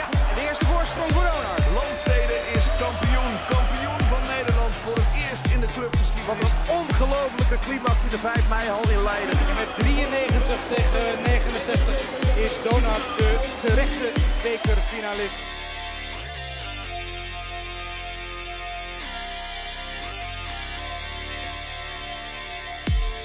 Ja, de eerste voorsprong voor Donar. Landstede is kampioen. Kampioen van Nederland voor het eerst in de clubgeschiedenis. Wat een ongelofelijke climax in de 5 mei al in Leiden. En met 93 tegen 69 is Donar de terechte bekerfinalist.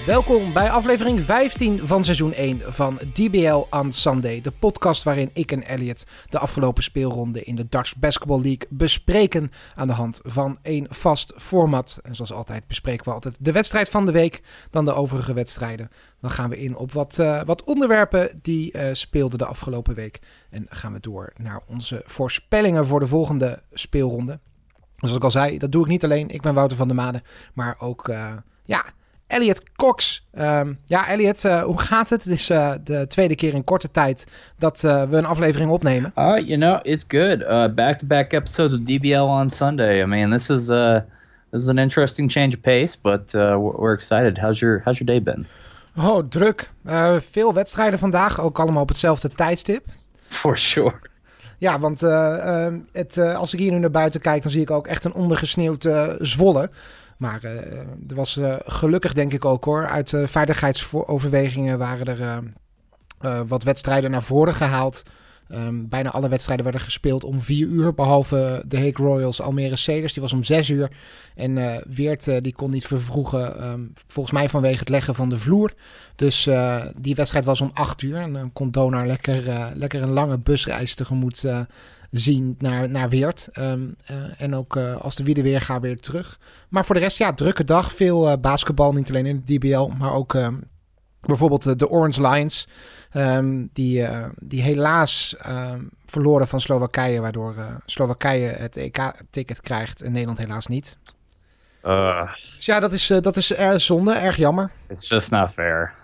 Welkom bij aflevering 15 van seizoen 1 van DBL on Sunday. De podcast waarin ik en Elliot de afgelopen speelronde in de Dutch Basketball League bespreken aan de hand van één vast format. En zoals altijd bespreken we altijd de wedstrijd van de week, dan de overige wedstrijden. Dan gaan we in op wat, uh, wat onderwerpen die uh, speelden de afgelopen week. En gaan we door naar onze voorspellingen voor de volgende speelronde. Zoals ik al zei, dat doe ik niet alleen. Ik ben Wouter van der Made, maar ook... Uh, ja, Elliot Cox. Um, ja, Elliot, uh, hoe gaat het? Het is uh, de tweede keer in korte tijd dat uh, we een aflevering opnemen. Uh, you know, it's good. Back-to-back episodes of DBL on Sunday. I mean, this is uh, this is an interesting change of pace, but we're excited. How's your How's your day been? Oh, druk. veel wedstrijden vandaag, ook allemaal op hetzelfde tijdstip. For sure. Ja, want het, als ik hier nu naar buiten kijk, dan zie ik ook echt een ondergesneeuwd Zwolle. Maar uh, er was uh, gelukkig, denk ik ook hoor, uit uh, veiligheidsoverwegingen waren er wat wedstrijden naar voren gehaald. Um, bijna alle wedstrijden werden gespeeld om vier uur, behalve de Hague Royals Almere Cedars. Die was om zes uur. En Weert die kon niet vervroegen, um, volgens mij vanwege het leggen van de vloer. Dus die wedstrijd was om acht uur. En dan kon Donar lekker, lekker een lange busreis tegemoet zien naar, naar Weert. Um, uh, en ook uh, als de wiede weer gaat weer terug. Maar voor de rest, ja, drukke dag. Veel uh, basketbal, niet alleen in de DBL, maar ook um, bijvoorbeeld de Orange Lions. Um, die, die helaas verloren van Slowakije, waardoor Slowakije het EK-ticket krijgt en Nederland helaas niet. dus ja, dat is, dat is erg zonde, erg jammer. It's just not fair.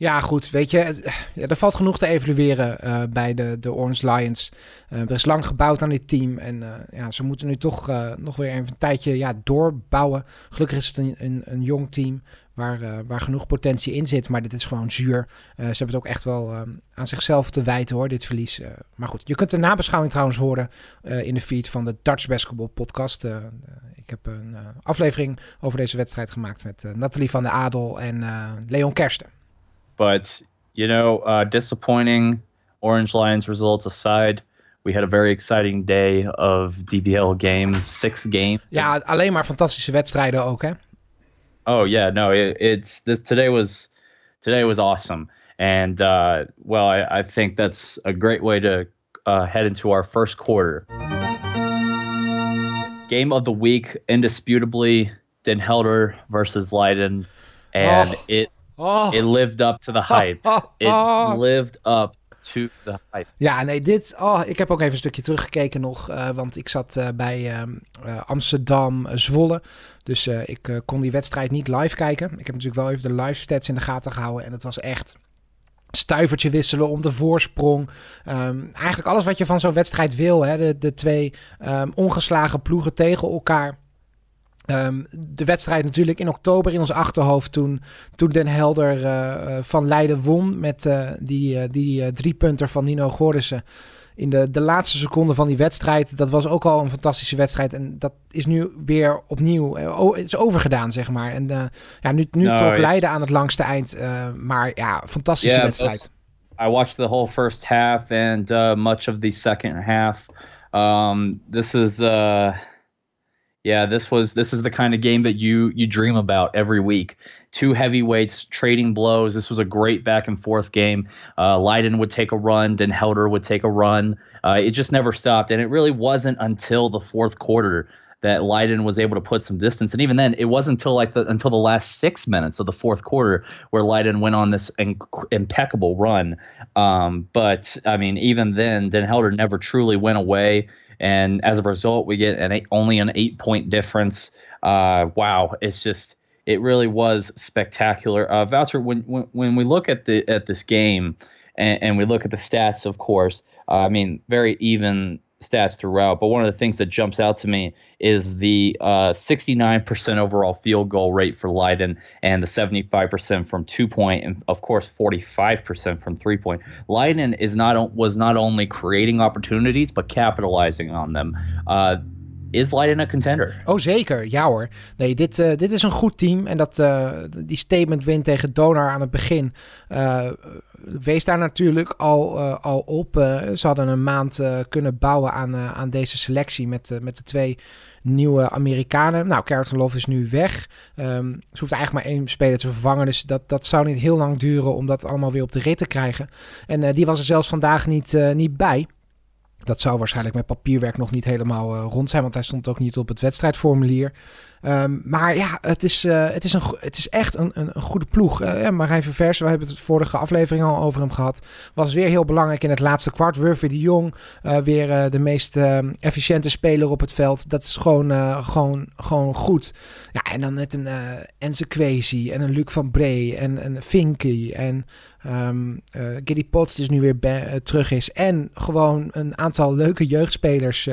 Ja, goed. Weet je, er valt genoeg te evalueren uh, bij de, de Orange Lions. Uh, er is lang gebouwd aan dit team. En uh, ja, ze moeten nu toch nog weer even een tijdje ja, doorbouwen. Gelukkig is het een, een, jong team waar, waar genoeg potentie in zit. Maar dit is gewoon zuur. ze hebben het ook echt wel aan zichzelf te wijten hoor, dit verlies. maar goed, je kunt de nabeschouwing trouwens horen in de feed van de Dutch Basketball podcast. ik heb een aflevering over deze wedstrijd gemaakt met Nathalie van der Adel en Leon Kersten. But you know, uh, disappointing Orange Lions results aside, we had a very exciting day of DBL games, six games. Ja, alleen maar fantastische wedstrijden ook, hè? Oh yeah, no, it, it's this today was today was awesome, and uh, well, I, I think that's a great way to uh, head into our first quarter. Game of the week, indisputably, Den Helder versus Leiden, and oh. it Oh. It lived up to the hype. It lived up to the hype. Ja, nee, dit... Oh, ik heb ook even een stukje teruggekeken nog. Uh, want ik zat uh, bij uh, Amsterdam, Zwolle. Dus ik kon die wedstrijd niet live kijken. Ik heb natuurlijk wel even de live stats in de gaten gehouden. En het was echt stuivertje wisselen om de voorsprong. Um, eigenlijk alles wat je van zo'n wedstrijd wil. Hè? De, de twee um, ongeslagen ploegen tegen elkaar. Um, de wedstrijd natuurlijk in oktober in ons achterhoofd toen, toen Den Helder uh, van Leiden won met uh, die, uh, die driepunter van Nino Gorissen in de, de laatste seconde van die wedstrijd. Dat was ook al een fantastische wedstrijd en dat is nu weer opnieuw, oh, het is overgedaan zeg maar. En ja, nu, nu no, trok Leiden aan het langste eind, maar ja, fantastische yeah, wedstrijd. I watched the whole first half and uh, much of the second half. Um, this is... Yeah, this was this is the kind of game that you you dream about every week. Two heavyweights trading blows. This was a great back and forth game. Uh, Leiden would take a run, Den Helder would take a run. Uh, it just never stopped, and it really wasn't until the fourth quarter that Leiden was able to put some distance. And even then, it wasn't until like the until the last six minutes of the fourth quarter where Leiden went on this inc- impeccable run. Um, but I mean, even then, Den Helder never truly went away and as a result, we get an eight, only an eight point difference. Uh, wow, it's just it really was spectacular. Uh, Voucher, when, when when we look at the at this game and, and we look at the stats, of course, uh, I mean very even stats throughout, but one of the things that jumps out to me is the uh, 69% overall field goal rate for Leiden and the 75% from two point, and of course 45% from three point. Leiden is not was not only creating opportunities but capitalizing on them. Uh, is Leiden een contender? Oh, zeker. Ja hoor. Nee, dit, uh, dit is een goed team. En dat, uh, die statement win tegen Donar aan het begin... Uh, wees daar natuurlijk al, al op. ze hadden een maand kunnen bouwen aan, aan deze selectie... met, met de twee nieuwe Amerikanen. Nou, Love is nu weg. Um, ze hoeft eigenlijk maar één speler te vervangen. Dus dat, dat zou niet heel lang duren om dat allemaal weer op de rit te krijgen. En die was er zelfs vandaag niet, niet bij... Dat zou waarschijnlijk met papierwerk nog niet helemaal uh, rond zijn, want hij stond ook niet op het wedstrijdformulier. Um, maar ja, het is, uh, het is, een, het is echt een, een, goede ploeg. Uh, Marijn Ververs, we hebben het vorige aflevering al over hem gehad. Was weer heel belangrijk in het laatste kwart. Wurfy de Jong, uh, weer de meest efficiënte speler op het veld. Dat is gewoon, gewoon, gewoon goed. Ja, en dan met een Enze Kwesi en een Luc van Bree en een Finky en um, Giddy Potts die nu weer terug is. En gewoon een aantal leuke jeugdspelers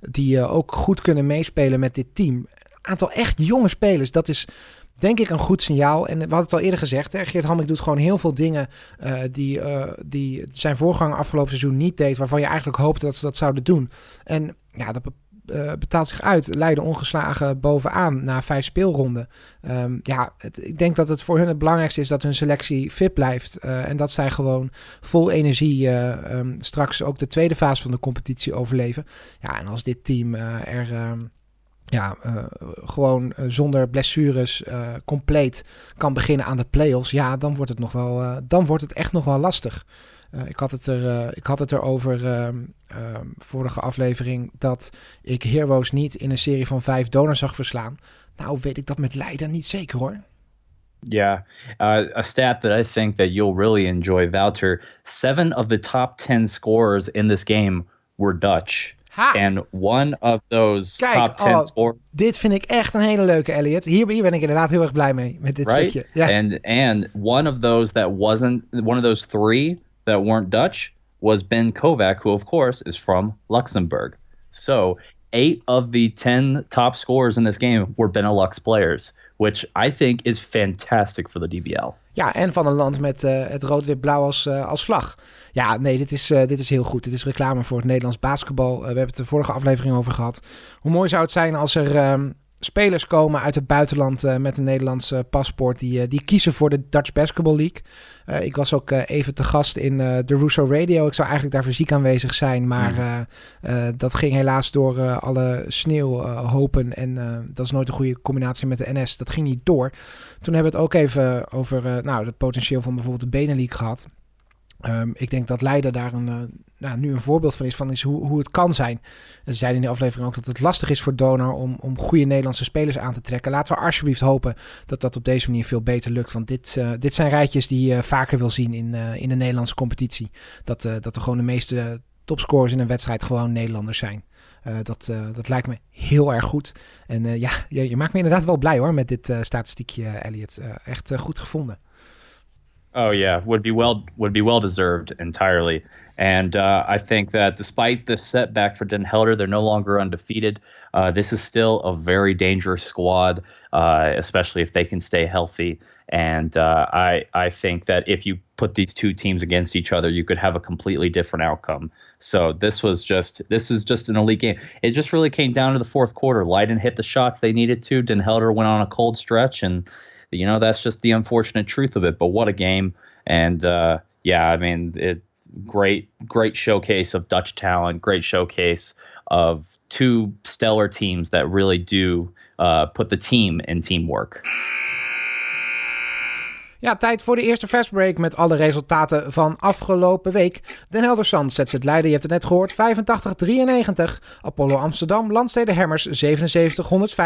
die ook goed kunnen meespelen met dit team aantal echt jonge spelers. Dat is denk ik een goed signaal. En we hadden het al eerder gezegd. Geert Hamming doet gewoon heel veel dingen uh, die, uh, die zijn voorganger afgelopen seizoen niet deed. Waarvan je eigenlijk hoopte dat ze dat zouden doen. En ja, dat uh, betaalt zich uit. Leiden ongeslagen bovenaan na vijf speelronden. Um, ja, ik denk dat het voor hun het belangrijkste is dat hun selectie fit blijft. en dat zij gewoon vol energie um, straks ook de tweede fase van de competitie overleven. Ja, en als dit team er... Ja, uh, gewoon uh, zonder blessures uh, compleet kan beginnen aan de playoffs, ja, dan wordt het nog wel, dan wordt het echt nog wel lastig. ik, had het er, ik had het erover ehm, ehm, vorige aflevering dat ik Heroes niet in een serie van vijf donors zag verslaan. Nou, weet ik dat met Leiden niet zeker hoor. Yeah, a stat that I think that you'll really enjoy, Wouter. Seven of the top ten scorers in this game were Dutch. Ha. And one of those Kijk, top 10 oh, scores. Dit vind ik echt een hele leuke, Elliot. Hier, hier ben ik inderdaad heel erg blij mee met dit right? stukje. Yeah. And and one of those that wasn't one of those three that weren't Dutch was Ben Kovac, who of course is from Luxembourg. So eight of the ten top scorers in this game were Benelux players, which I think is fantastic for the DBL. Ja, en van een land met uh, het rood-wit-blauw als, uh, als vlag. Ja, nee, dit is, uh, dit is heel goed. Dit is reclame voor het Nederlands basketbal. we hebben het de vorige aflevering over gehad. Hoe mooi zou het zijn als er ehm, spelers komen uit het buitenland met een Nederlands paspoort. Die, die kiezen voor de Dutch Basketball League. ik was ook even te gast in de Russo Radio. Ik zou eigenlijk daar fysiek aanwezig zijn. Maar mm. dat ging helaas door alle sneeuwhopen. en dat is nooit een goede combinatie met de NS. Dat ging niet door. Toen hebben we het ook even over nou, het potentieel van bijvoorbeeld de Benelink gehad. Um, ik denk dat Leiden daar een, uh, nou, nu een voorbeeld van is, van is hoe, hoe het kan zijn. ze zeiden in de aflevering ook dat het lastig is voor Donor om, om goede Nederlandse spelers aan te trekken. Laten we alsjeblieft hopen dat dat op deze manier veel beter lukt. Want dit, uh, dit zijn rijtjes die je vaker wil zien in, uh, in de Nederlandse competitie. Dat, dat er gewoon de meeste topscorers in een wedstrijd gewoon Nederlanders zijn. dat, dat lijkt me heel erg goed. En ja, je, je, maakt me inderdaad wel blij hoor met dit statistiekje, Elliot. echt goed gevonden. Oh yeah, would be well would be well deserved entirely. And uh, I think that despite this setback for Den Helder, they're no longer undefeated. Uh, this is still a very dangerous squad, uh, especially if they can stay healthy. And uh, I I think that if you put these two teams against each other, you could have a completely different outcome. So this was just this is just an elite game. It just really came down to the fourth quarter. Leiden hit the shots they needed to. Den Helder went on a cold stretch and you know that's just the unfortunate truth of it. But what a game! And uh, yeah, I mean, it great great showcase of Dutch talent, great showcase of two stellar teams that really do uh, put the team in teamwork. Ja, tijd voor de eerste fastbreak met alle resultaten van afgelopen week. Den Helder zet het Leiden, je hebt het net gehoord, 85-93. Apollo Amsterdam, Landstede Hemmers 77-105.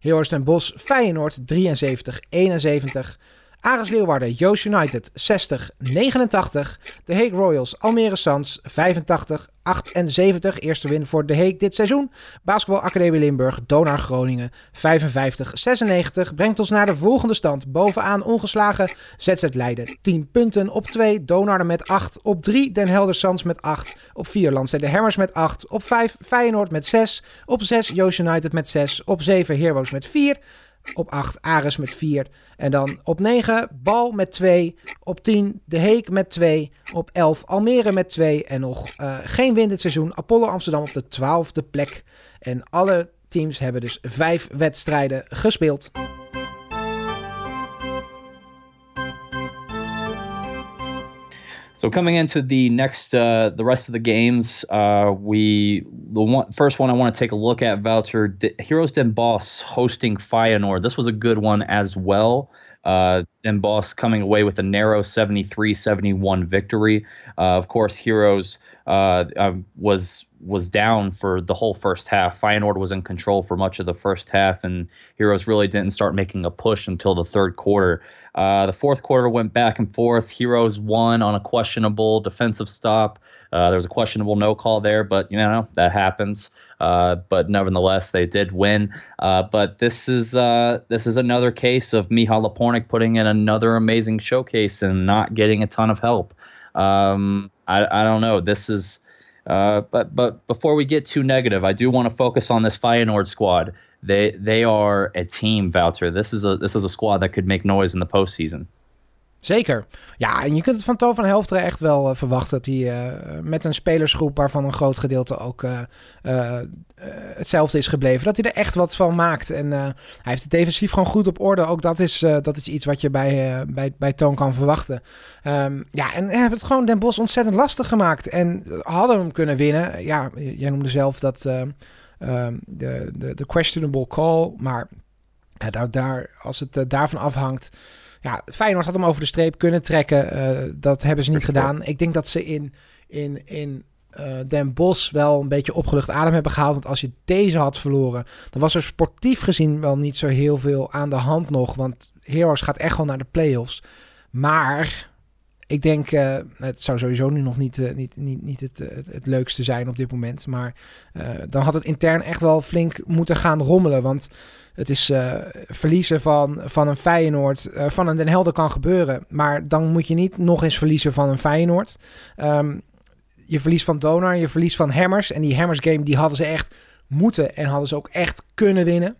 Heelhorst en Bos, Feyenoord 73-71. Ares Leeuwarden, Joost United 60, 89. De Hague Royals, Almere Suns 85, 78. Eerste win voor De Hague dit seizoen. Basketbal Academie Limburg, Donar Groningen 55, 96. Brengt ons naar de volgende stand. Bovenaan ongeslagen ZZ Leiden 10 punten. Op 2 Donarden met 8. Op 3 Den Helder Suns met 8. Op 4 de Hammers met 8. Op 5 Feyenoord met 6. Op 6 Joost United met 6. Op 7 Heroes met 4. Op 8 Ares met 4. En dan op 9 Bal met 2. Op 10 De Heek met 2. Op 11 Almere met 2. En nog uh, geen win dit seizoen. Apollo Amsterdam op de 12e plek. En alle teams hebben dus 5 wedstrijden gespeeld. So coming into the next, uh, the rest of the games, uh, we the one first one I want to take a look at Voucher D- Heroes Den Boss hosting Feyenoord. This was a good one as well. Uh, Den Boss coming away with a narrow 73-71 victory. Uh, of course, Heroes uh, um, was was down for the whole first half. Feyenoord was in control for much of the first half, and Heroes really didn't start making a push until the third quarter. Uh, the fourth quarter went back and forth. Heroes won on a questionable defensive stop. Uh, there was a questionable no call there, but you know that happens. Uh, but nevertheless, they did win. Uh, but this is uh, this is another case of Mihal Lapornik putting in another amazing showcase and not getting a ton of help. Um, I, I don't know. This is. Uh, but but before we get too negative, I do want to focus on this Feyenoord squad. They they are a team, Wouter. This is a this is a squad that could make noise in the postseason. Zeker. Ja, en je kunt het van Toon van Helfter echt wel uh, verwachten dat hij uh, met een spelersgroep waarvan een groot gedeelte ook uh, hetzelfde is gebleven, dat hij er echt wat van maakt. En hij heeft het defensief gewoon goed op orde. Ook dat is, dat is iets wat je bij, bij, bij Toon kan verwachten. Um, ja, en hebben het gewoon Den Bos ontzettend lastig gemaakt. En hadden hem kunnen winnen. Ja, jij noemde zelf dat Ehm, de, de, de questionable call. Maar daar, als het daarvan afhangt. Ja, Feyenoord had hem over de streep kunnen trekken. Uh, dat hebben ze niet gedaan. Ik denk dat ze in, in, in uh, Den Bos wel een beetje opgelucht adem hebben gehaald. Want als je deze had verloren, dan was er sportief gezien wel niet zo heel veel aan de hand nog. Want Heroes gaat echt wel naar de playoffs. Maar ik denk, uh, het zou sowieso nu nog niet, uh, niet, niet, niet het, het, het, leukste zijn op dit moment. Maar dan had het intern echt wel flink moeten gaan rommelen. Want het is verliezen van, van een Feyenoord, van een Den Helder kan gebeuren. Maar dan moet je niet nog eens verliezen van een Feyenoord. Um, je verliest van Donar, je verliest van Hammers. En die Hammers game die hadden ze echt moeten en hadden ze ook echt kunnen winnen.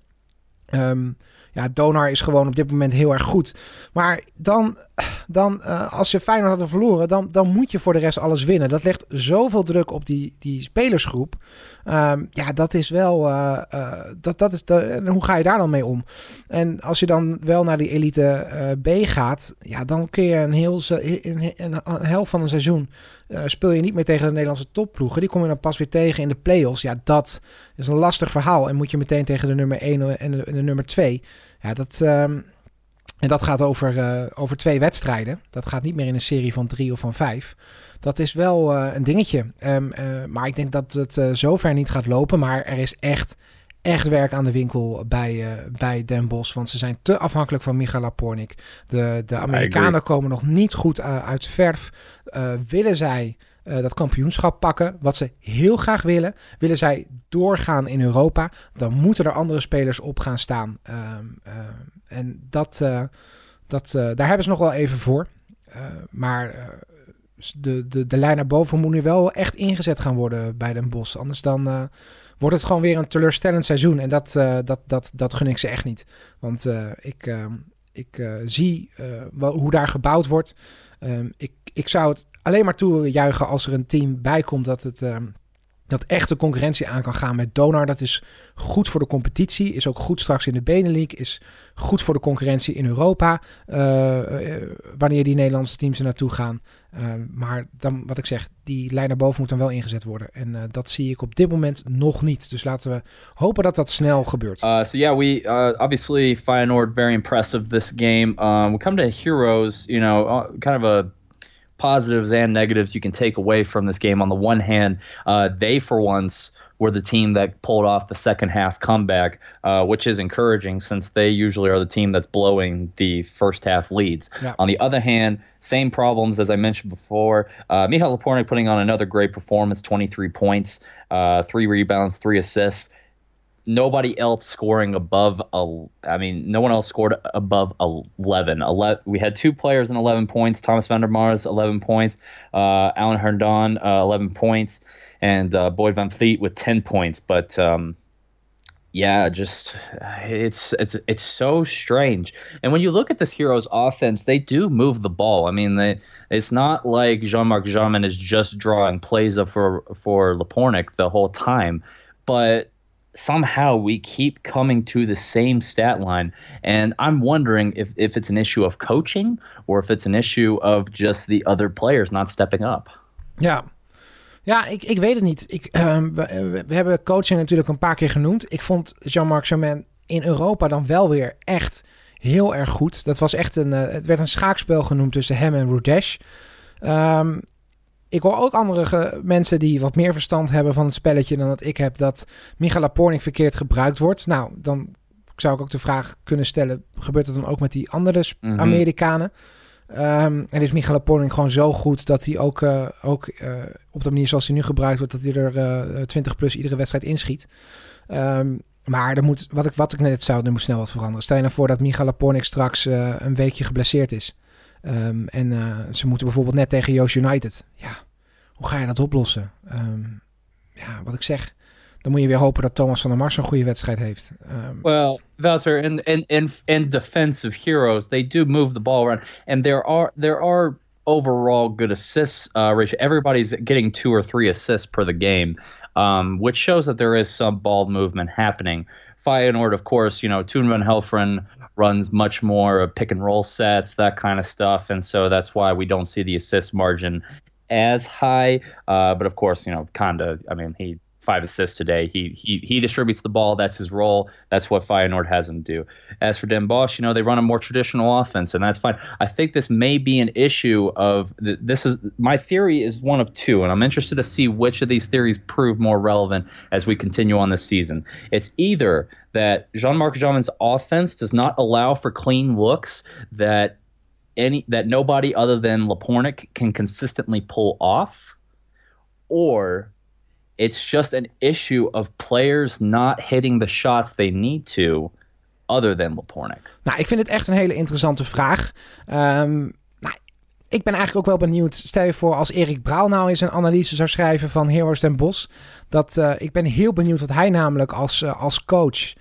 Um, ja, Donar is gewoon op dit moment heel erg goed. Maar dan, dan uh, als je Feyenoord hadden verloren, dan, dan moet je voor de rest alles winnen. Dat legt zoveel druk op die, die spelersgroep. Um, ja, dat is wel. Uh, uh, dat, dat is de, hoe ga je daar dan mee om? En als je dan wel naar die elite B gaat, ja, dan kun je een heel een, een, een helft van een seizoen speel je niet meer tegen de Nederlandse topploegen. Die kom je dan pas weer tegen in de play-offs. Ja, dat is een lastig verhaal. En moet je meteen tegen de nummer 1 en de, en de nummer 2. Ja, dat. Um, en dat gaat over, uh, over twee wedstrijden. Dat gaat niet meer in een serie van drie of van vijf. Dat is wel een dingetje. Uh, maar ik denk dat het zover niet gaat lopen. Maar er is echt, echt werk aan de winkel bij, bij Den Bosch. Want ze zijn te afhankelijk van Michael Lapornik. De, de Amerikanen komen nog niet goed uit verf. willen zij dat kampioenschap pakken. Wat ze heel graag willen. Willen zij doorgaan in Europa, dan moeten er andere spelers op gaan staan. Uh, uh, en dat, eh, dat, eh, daar hebben ze nog wel even voor. maar de, de, de lijn naar boven moet nu wel echt ingezet gaan worden bij Den Bos. Anders dan wordt het gewoon weer een teleurstellend seizoen. En dat, dat, dat, dat gun ik ze echt niet. Want ik, ik zie hoe daar gebouwd wordt. Um, ik, ik zou het alleen maar toejuichen als er een team bij komt dat het. Uh, dat echte concurrentie aan kan gaan met Donar. Dat is goed voor de competitie. Is ook goed straks in de Benelink. Is goed voor de concurrentie in Europa. Uh, uh, wanneer die Nederlandse teams er naartoe gaan. Uh, maar dan, wat ik zeg, die lijn naar boven moet dan wel ingezet worden. En dat zie ik op dit moment nog niet. Dus laten we hopen dat dat snel gebeurt. Uh, so yeah, we uh, obviously Feyenoord very impressive this game. Um, we come to Heroes, you know, uh, kind of a positives and negatives you can take away from this game. On the one hand, uh, they for once were the team that pulled off the second half comeback, uh, which is encouraging since they usually are the team that's blowing the first half leads. Yeah. On the other hand, same problems as I mentioned before. Uh, Michal Lapornik putting on another great performance 23 points, uh, three rebounds, three assists nobody else scoring above a I mean no one else scored above 11 11 we had two players in 11 points Thomas van der Mars 11 points uh, Alan Herndon uh, 11 points and uh, Boyd Van Fleet with 10 points. But um, yeah just it's it's it's so strange. And when you look at this heroes offense they do move the ball. I mean they it's not like Jean-Marc Jamin is just drawing plays up for for Lapornik the whole time. But somehow we keep coming to the same stat line. And I'm wondering if, if it's an issue of coaching or if it's an issue of just the other players not stepping up. Ja. Ja, ik, ik weet het niet. Ik, uh, we, hebben coaching natuurlijk een paar keer genoemd. Ik vond Jean-Marc Charmain in Europa dan wel weer echt heel erg goed. Dat was echt een, uh, het werd een schaakspel genoemd tussen hem en Rudesh. Um, ik hoor ook andere mensen die wat meer verstand hebben van het spelletje dan dat ik heb, dat Michael Lapornik verkeerd gebruikt wordt. Nou, dan zou ik ook de vraag kunnen stellen, gebeurt dat dan ook met die andere mhm. Amerikanen? Um, en is Michael Lapornik gewoon zo goed dat hij ook, uh, ook uh, op de manier zoals hij nu gebruikt wordt, dat hij er uh, eh, 20 plus iedere wedstrijd inschiet. Um, maar er moet, wat, ik, wat ik net zou, er moet snel wat veranderen. Stel je nou voor dat Michael Lapornik straks een weekje geblesseerd is. Um, en uh, ze moeten bijvoorbeeld net tegen Joost United. Ja, hoe ga je dat oplossen? Um, ja, wat ik zeg, dan moet je weer hopen dat Thomas van der Mars een goede wedstrijd heeft. Um, well, Wouter, in, in, in, in defensive heroes, they do move the ball around. And there are, there are overall good assists uh, ratio. Everybody's getting two or three assists per the game, um, which shows that there is some ball movement happening. Feyenoord, of course, you know, Toon van Helfren runs much more of pick and roll sets, that kind of stuff, and so that's why we don't see the assist margin as high. Uh, but of course, you know, Conda, I mean, he five assists today. He he he distributes the ball. That's his role. That's what Feyenoord has him do. As for Den Bosch, you know, they run a more traditional offense, and that's fine. I think this may be an issue of this is my theory is one of two, and I'm interested to see which of these theories prove more relevant as we continue on this season. It's either that Jean-Marc Jamin's offense does not allow for clean looks that any that nobody other than Lapornik can consistently pull off, or it's just an issue of players not hitting the shots they need to, other than Lapornik. Nou, ik vind het echt een hele interessante vraag. Um, nou, ik ben eigenlijk ook wel benieuwd. Stel je voor als Erik Brouw nou eens een analyse zou schrijven van Heroes den Bos. Dat, uh, ik ben heel benieuwd wat hij namelijk als, uh, als coach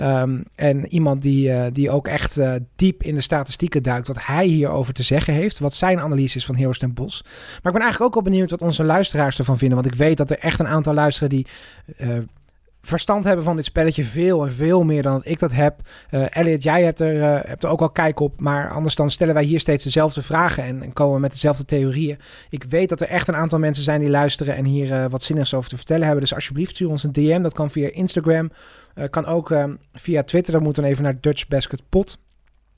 Um, en iemand die, uh, die ook echt uh, diep in de statistieken duikt, wat hij hierover te zeggen heeft, wat zijn analyse is van Heroes ten Bos. Maar ik ben eigenlijk ook wel benieuwd wat onze luisteraars ervan vinden, want ik weet dat er echt een aantal luisteren die uh, verstand hebben van dit spelletje. Veel en veel meer dan ik dat heb. Elliot, jij hebt er, hebt er ook al kijk op. Maar anders dan stellen wij hier steeds dezelfde vragen. En, en komen met dezelfde theorieën. Ik weet dat er echt een aantal mensen zijn die luisteren. En hier wat zinnigs over te vertellen hebben. Dus alsjeblieft stuur ons een DM. Dat kan via Instagram. Kan ook via Twitter. Dan moet dan even naar Dutch Basket Pot.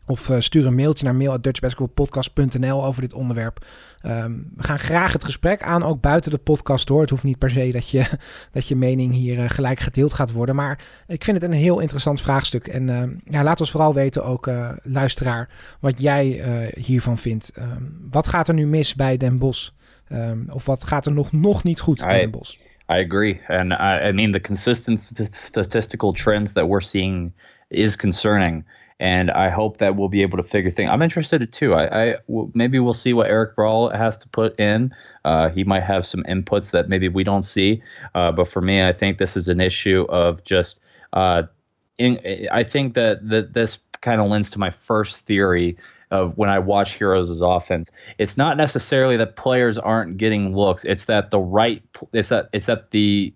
Of uh, stuur een mailtje naar mail.dutchbasketballpodcast.nl over dit onderwerp. Um, we gaan graag het gesprek aan, ook buiten de podcast door. Het hoeft niet per se dat je, dat je mening hier uh, gelijk gedeeld gaat worden. Maar ik vind het een heel interessant vraagstuk. En uh, ja, laat ons vooral weten, ook eh, luisteraar, wat jij hiervan vindt. Um, wat gaat er nu mis bij Den Bos? Um, of wat gaat er nog, nog niet goed bij Den Bos? I agree. And I, I mean, the consistent statistical trends that we're seeing is concerning. and I hope that we'll be able to figure things. I'm interested too. I, I maybe we'll see what Eric Brawl has to put in. Uh, he might have some inputs that maybe we don't see. Uh, but for me, I think this is an issue of just. Uh, in, I think that that this kind of lends to my first theory of when I watch Heroes' offense. It's not necessarily that players aren't getting looks. It's that the right. It's that it's that the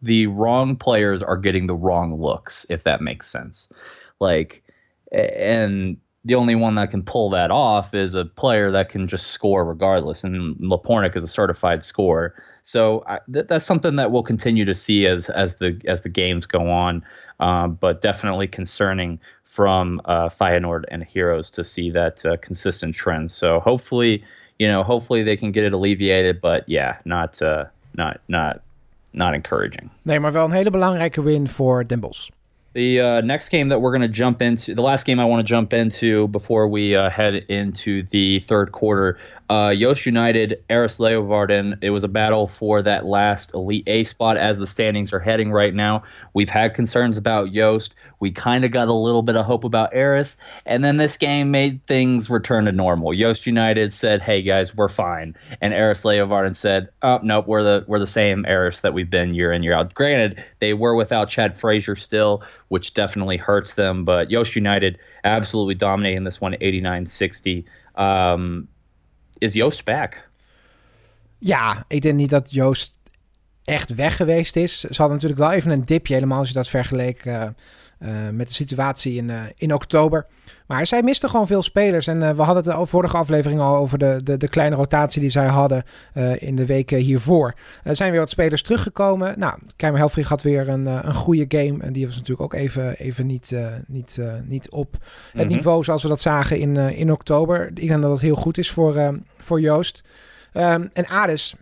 the wrong players are getting the wrong looks. If that makes sense. Like, and the only one that can pull that off is a player that can just score regardless. And Lapornik is a certified scorer. So I, th- that's something that we'll continue to see as as the as the games go on. Um, but definitely concerning from uh, Feyenoord and Heroes to see that uh, consistent trend. So hopefully, you know, hopefully they can get it alleviated. But yeah, not uh, not not not encouraging. Nee, maar wel een hele belangrijke win voor Den Bosch. The uh, next game that we're going to jump into, the last game I want to jump into before we uh, head into the third quarter, uh, Yost United, Eris Leeuwarden. It was a battle for that last Elite A spot as the standings are heading right now. We've had concerns about Yost. We kind of got a little bit of hope about Eris. And then this game made things return to normal. Yost United said, hey, guys, we're fine. And Eris Leeuwarden said, oh, nope, we're the, we're the same Eris that we've been year in, year out. Granted, they were without Chad Frazier still, which definitely hurts them. But Yost United absolutely dominating this one, 89 60. Um, is Joost back? Ja, ik denk niet dat Joost echt weg geweest is. Ze hadden natuurlijk wel even een dipje, helemaal als je dat vergeleek uh, uh, met de situatie in, uh, in oktober. Maar zij misten gewoon veel spelers. En we hadden het de vorige aflevering al over de, de, de kleine rotatie die zij hadden in de weken hiervoor. Er zijn weer wat spelers teruggekomen. Nou, Keimer Helfrich had weer een, een goede game. En die was natuurlijk ook even, even niet, niet, niet op het mm -hmm. niveau zoals we dat zagen in, in oktober. Ik denk dat dat heel goed is voor, voor Joost. Um, en Ares,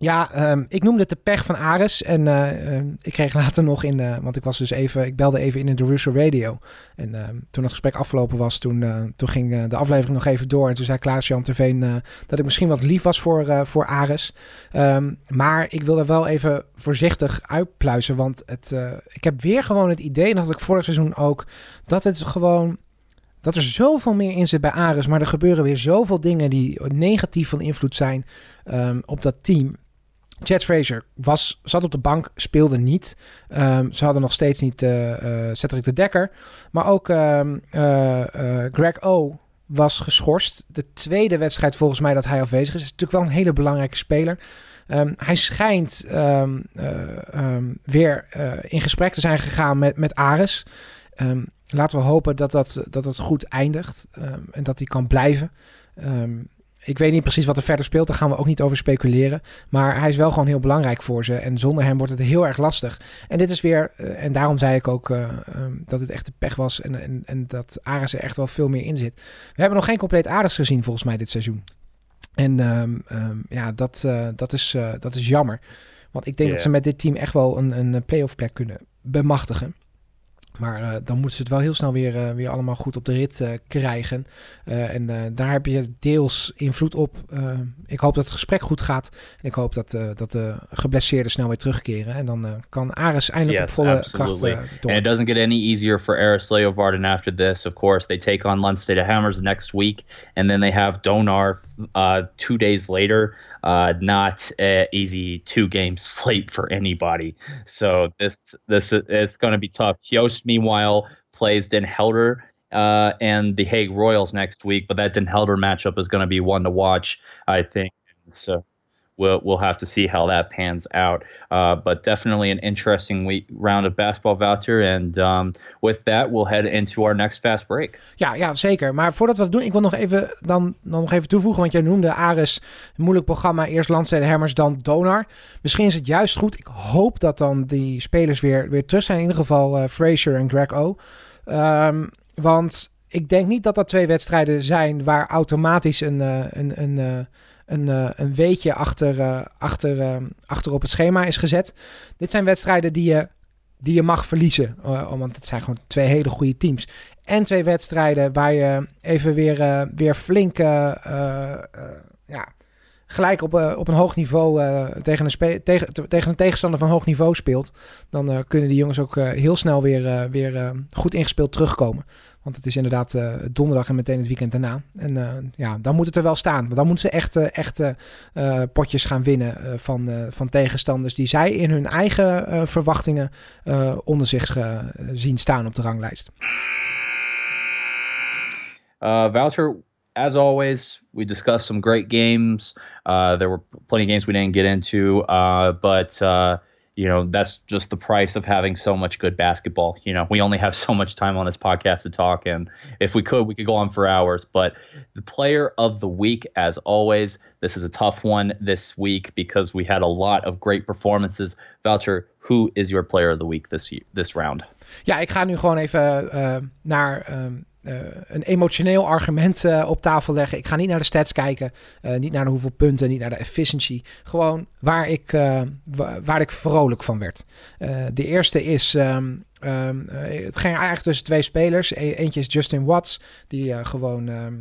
ja, um, ik noemde het de pech van Ares. En uh, um, ik kreeg later nog in, uh, want ik was dus even, ik belde even in de Russo Radio. En uh, toen het gesprek afgelopen was, toen, toen ging de aflevering nog even door. En toen zei Klaas-Jan Terveen dat ik misschien wat lief was voor, voor Ares. Maar ik wilde wel even voorzichtig uitpluizen. Want het, ik heb weer gewoon het idee, en dat had ik vorig seizoen ook, dat het gewoon dat er zoveel meer in zit bij Ares. Maar er gebeuren weer zoveel dingen die negatief van invloed zijn op dat team. Chad Fraser was, zat op de bank, speelde niet. Um, ze hadden nog steeds niet uh, Cedric de Dekker. Maar ook um, uh, Greg O was geschorst. De tweede wedstrijd volgens mij dat hij afwezig is. Is natuurlijk wel een hele belangrijke speler. Um, hij schijnt weer in gesprek te zijn gegaan met, met Ares. laten we hopen dat dat, dat, dat goed eindigt en dat hij kan blijven. Ik weet niet precies wat er verder speelt. Daar gaan we ook niet over speculeren. Maar hij is wel gewoon heel belangrijk voor ze. En zonder hem wordt het heel erg lastig. En dit is weer. Uh, en daarom zei ik ook uh, um, dat het echt de pech was. En, en, en dat Ares er echt wel veel meer in zit. We hebben nog geen compleet Ares gezien volgens mij dit seizoen. En um, um, ja, dat, uh, dat, is, dat is jammer. Want ik denk yeah. dat ze met dit team echt wel een, een playoff plek kunnen bemachtigen. Maar uh, dan moeten ze het wel heel snel weer, uh, weer allemaal goed op de rit uh, krijgen. en daar heb je deels invloed op. ik hoop dat het gesprek goed gaat. En ik hoop dat, dat de geblesseerden snel weer terugkeren. En dan kan Ares eindelijk yes, op volle absolutely. kracht door. And it doesn't get any easier for Ares Leeuwarden after this. Of course, they take on Lund State Hammers next week. And then they have Donar two days later. Uh, not an easy two game slate for anybody. So this this it's going to be tough. Yost, meanwhile, plays Den Helder uh, and the Hague Royals next week, but that Den Helder matchup is going to be one to watch, I think. So we'll we'll have to see how that pans out. Uh, but definitely an interesting week, round of basketball voucher. And um, with that, we'll head into our next fast break. Ja, ja, zeker. Maar voordat we dat doen, ik wil nog even dan, nog even toevoegen, want jij noemde Ares een moeilijk programma. Eerst Landsteden Hermers, dan Donar. Misschien is het juist goed. Ik hoop dat dan die spelers weer, weer terug zijn. In ieder geval uh, Fraser en Greg O. Um, want ik denk niet dat dat twee wedstrijden zijn waar automatisch een, uh, een, een, uh, een, uh, een weetje achter, uh, achter, uh, achter op het schema is gezet. Dit zijn wedstrijden die je, die je mag verliezen. want het zijn gewoon twee hele goede teams. En twee wedstrijden waar je even weer, weer flink ja, gelijk op, op een hoog niveau tegen, een tegen, tegen een tegenstander van hoog niveau speelt. Dan kunnen die jongens ook heel snel weer, weer goed ingespeeld terugkomen. Want het is inderdaad uh, donderdag en meteen het weekend daarna. En uh, ja, dan moet het er wel staan. Want dan moeten ze echt, uh, echt potjes gaan winnen van, van tegenstanders die zij in hun eigen verwachtingen onder zich zien staan op de ranglijst. Wouter, as always, we discussed some great games. there were plenty of games we didn't get into, but you know that's just the price of having so much good basketball you know? We only have so much time on this podcast to talk and if we could we could go on for hours. But the player of the week as always this is a tough one this week because we had a lot of great performances. Voucher who is your player of the week this this round? Ja ik ga nu gewoon even uh, naar um, een emotioneel argument op tafel leggen. Ik ga niet naar de stats kijken, niet naar hoeveel punten, niet naar de efficiency. Gewoon waar ik, waar ik vrolijk van werd. de eerste is. Ehm, ehm, het ging eigenlijk tussen twee spelers. E-, eentje is Justin Watts, die gewoon ehm,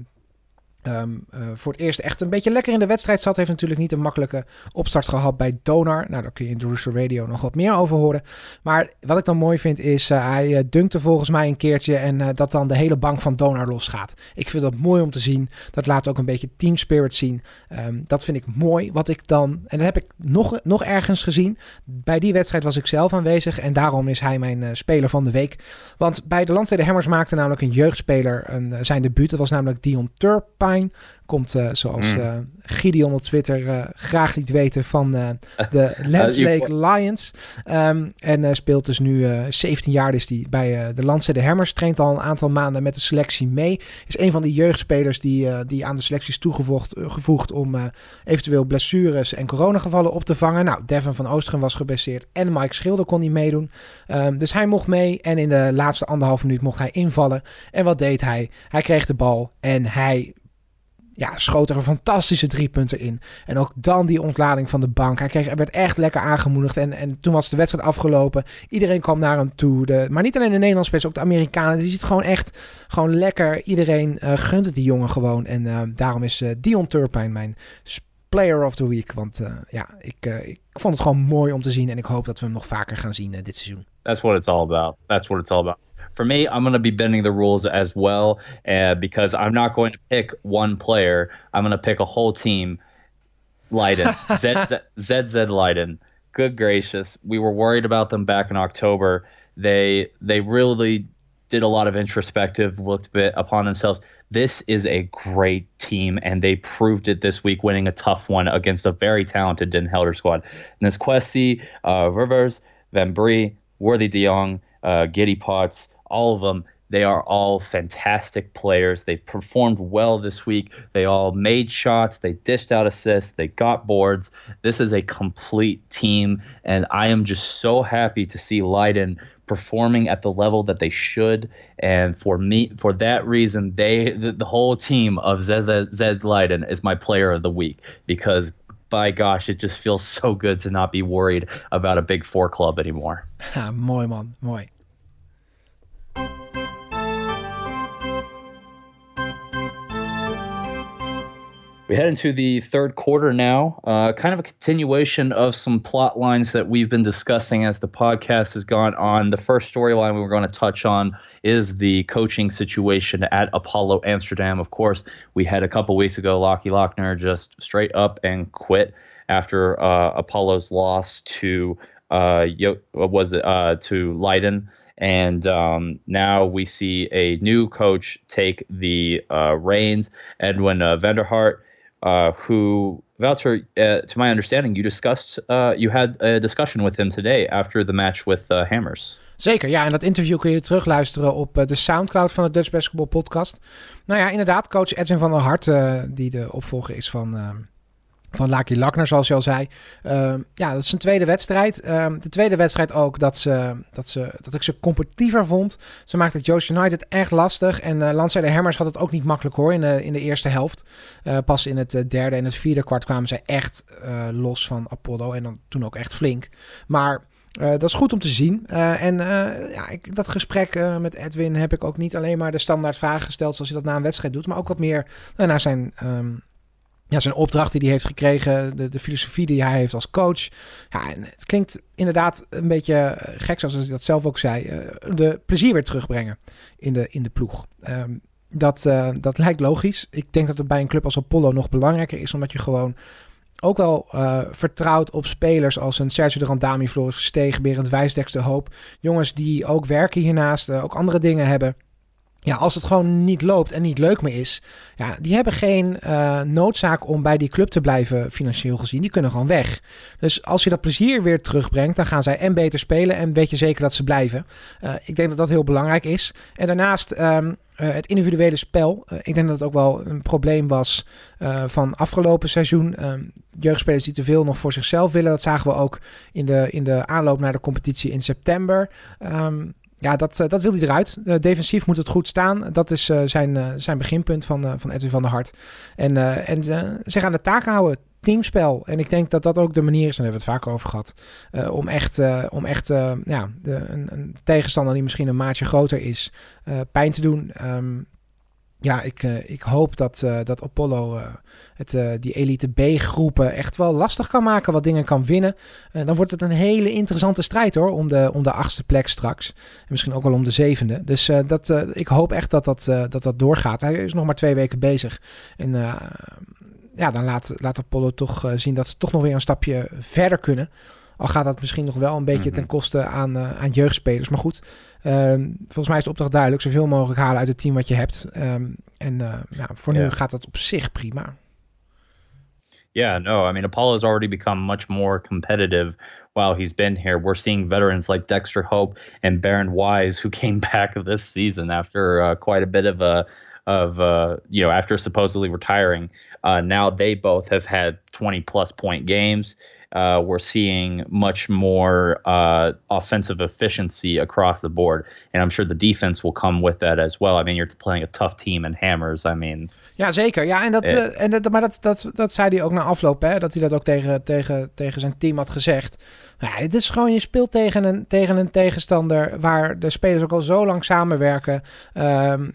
Ehm, eh, voor het eerst echt een beetje lekker in de wedstrijd zat. Heeft natuurlijk niet een makkelijke opstart gehad bij Donar. Nou, daar kun je in de Rooster Radio nog wat meer over horen. Maar wat ik dan mooi vind is, uh, hij uh, dunkte volgens mij een keertje en dat dan de hele bank van Donar losgaat. Ik vind dat mooi om te zien. Dat laat ook een beetje team spirit zien. Ehm, dat vind ik mooi. Wat ik dan, en dat heb ik nog, nog ergens gezien. Bij die wedstrijd was ik zelf aanwezig en daarom is hij mijn speler van de week. Want bij de Landsteden Hammers maakte namelijk een jeugdspeler een, zijn debuut. Dat was namelijk Dion Komt uh, zoals uh, Gideon op Twitter uh, graag liet weten van de Lake Lions. Um, en speelt dus nu 17 jaar is die bij de Landse Hammers. Traint al een aantal maanden met de selectie mee. Is een van die jeugdspelers die, die aan de selecties toegevoegd gevoegd om eventueel blessures en coronagevallen op te vangen. Nou, Devin van Oosteren was geblesseerd en Mike Schilder kon niet meedoen. Um, dus hij mocht mee en in de laatste anderhalf minuut mocht hij invallen. En wat deed hij? Hij kreeg de bal en hij ja, schoot er een fantastische drie punten in. En ook dan die ontlading van de bank. Hij, kreeg, hij werd echt lekker aangemoedigd. En, en toen was de wedstrijd afgelopen. Iedereen kwam naar hem toe. De, maar niet alleen de Nederlandse spelers, ook de Amerikanen. Die ziet gewoon echt gewoon lekker. Iedereen uh, gunt het die jongen gewoon. En uh, daarom is uh, Dion Turpine mijn player of the week. Want ja, ik, ik vond het gewoon mooi om te zien. En ik hoop dat we hem nog vaker gaan zien dit seizoen. That's what it's all about. That's what it's all about. For me, I'm going to be bending the rules as well uh, because I'm not going to pick one player. I'm going to pick a whole team. Leiden, ZZ Leiden. Good gracious, we were worried about them back in October. They they really did a lot of introspective, looked a bit upon themselves. This is a great team, and they proved it this week, winning a tough one against a very talented Den Helder squad. And this uh, Rivers, Van Brie, Worthy De Jong, uh, Giddy Potts, all of them. They are all fantastic players. They performed well this week. They all made shots. They dished out assists. They got boards. This is a complete team, and I am just so happy to see Leiden performing at the level that they should. And for me, for that reason, they the, the whole team of Zed, Zed Leiden is my player of the week because by gosh, it just feels so good to not be worried about a big four club anymore. mooi man, mooi. We head into the third quarter now, uh, kind of a continuation of some plot lines that we've been discussing as the podcast has gone on. The first storyline we were going to touch on is the coaching situation at Apollo Amsterdam. Of course, we had a couple weeks ago, Lockie Lochner just straight up and quit after uh, Apollo's loss to uh, what was it uh, to Leiden. And um, now we see a new coach take the uh, reins. Edwin uh, Vanderhart uh, who Wouter, uh, to my understanding, you discussed, uh, you had a discussion with him today after the match with uh, Hammers. Zeker, ja. En dat interview kun je terugluisteren op uh, de Soundcloud van de Dutch Basketball Podcast. Nou ja, inderdaad, coach Edwin van der Hart, uh, die de opvolger is van van Laki Lakner, zoals je al zei. Uh, ja, dat is een tweede wedstrijd. Uh, de tweede wedstrijd ook dat, ze, dat, ze, dat ik ze competitiever vond. Ze maakte het Joost United echt lastig. En uh, de Hermers had het ook niet makkelijk hoor in de, in de eerste helft. Uh, pas in het derde en het vierde kwart kwamen ze echt los van Apollo. En dan toen ook echt flink. Maar dat is goed om te zien. En ja, ik, dat gesprek met Edwin heb ik ook niet alleen maar de standaard vragen gesteld zoals hij dat na een wedstrijd doet, maar ook wat meer naar zijn um, ja, zijn opdracht die hij heeft gekregen, de, de filosofie die hij heeft als coach. Ja, het klinkt inderdaad een beetje eh, gek, zoals hij dat zelf ook zei. Uh, de plezier weer terugbrengen in de, in de ploeg. Um, dat, uh, dat lijkt logisch. Ik denk dat het bij een club als Apollo nog belangrijker is, omdat je gewoon ook wel uh, vertrouwt op spelers als een Sergio de Randami, Floris Verstegen, Berend Wijsdeks de Hoop. Jongens die ook werken hiernaast, ook andere dingen hebben ja, als het gewoon niet loopt en niet leuk meer is, ja, die hebben geen uh, noodzaak om bij die club te blijven financieel gezien. Die kunnen gewoon weg. Dus als je dat plezier weer terugbrengt, dan gaan zij en beter spelen en weet je zeker dat ze blijven. Uh, ik denk dat dat heel belangrijk is. En daarnaast um, uh, het individuele spel. ik denk dat het ook wel een probleem was van afgelopen seizoen. Um, jeugdspelers die te veel nog voor zichzelf willen. Dat zagen we ook in de, in de aanloop naar de competitie in september. Um, ja, dat, dat wil hij eruit. defensief moet het goed staan. Dat is zijn, zijn beginpunt van, van Edwin van der Hart. En, en zich aan de taak houden teamspel. En ik denk dat dat ook de manier is, en daar hebben we het vaak over gehad, om echt, om echt ja, de, een, een, tegenstander die misschien een maatje groter is, pijn te doen. Um, ja, ik, ik hoop dat, dat Apollo het, die elite B-groepen echt wel lastig kan maken, wat dingen kan winnen. dan wordt het een hele interessante strijd hoor, om de, om de achtste plek straks. En misschien ook wel om de zevende. Dus dat, ik hoop echt dat dat, dat dat doorgaat. Hij is nog maar twee weken bezig. En ja, dan laat, laat Apollo toch zien dat ze toch nog weer een stapje verder kunnen. Al gaat dat misschien nog wel een beetje mm -hmm. ten koste aan, uh, aan jeugdspelers. Maar goed, um, volgens mij is de opdracht duidelijk. Zoveel mogelijk halen uit het team wat je hebt. Um, en uh, ja, voor yeah. nu gaat dat op zich prima. Yeah, no, I mean, Apollo's already become much more competitive while he's been here. We're seeing veterans like Dexter Hope and Baron Wise, who came back this season after uh, quite a bit of a of uh, you know after supposedly retiring. Uh, now they both have had 20 plus point games. Uh, we're seeing much more uh, offensive efficiency across the board, and I'm sure the defense will come with that as well. I mean, you're playing a tough team in Hammers. I mean, ja, zeker. Ja, en dat, uh, en dat, maar dat, dat, dat zei hij ook na afloop, hè, dat hij dat ook tegen, tegen, tegen zijn team had gezegd. Nou het is gewoon, je speelt tegen een, tegen een tegenstander waar de spelers ook al zo lang samenwerken. Um,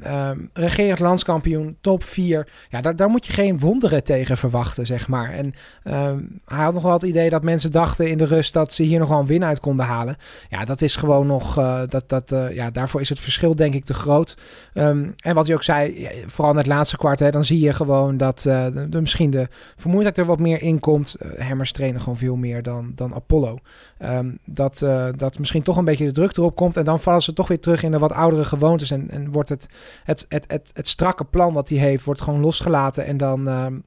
regerend landskampioen, top 4. Ja, daar, daar moet je geen wonderen tegen verwachten, zeg maar. En um, hij had nog wel het idee dat mensen dachten in de rust dat ze hier nog wel een win uit konden halen. Ja, dat is gewoon nog, uh, dat, dat, uh, ja, daarvoor is het verschil denk ik te groot. en wat hij ook zei, vooral in het laatste kwart, hè, dan zie je gewoon dat de, misschien de vermoeidheid er wat meer in komt. Hammers trainen gewoon veel meer dan, dan Apollo. Um, dat, uh, dat misschien toch een beetje de druk erop komt. En dan vallen ze toch weer terug in de wat oudere gewoontes. En, en wordt het, het, het, het, het strakke plan wat hij heeft, wordt gewoon losgelaten. En dan, um,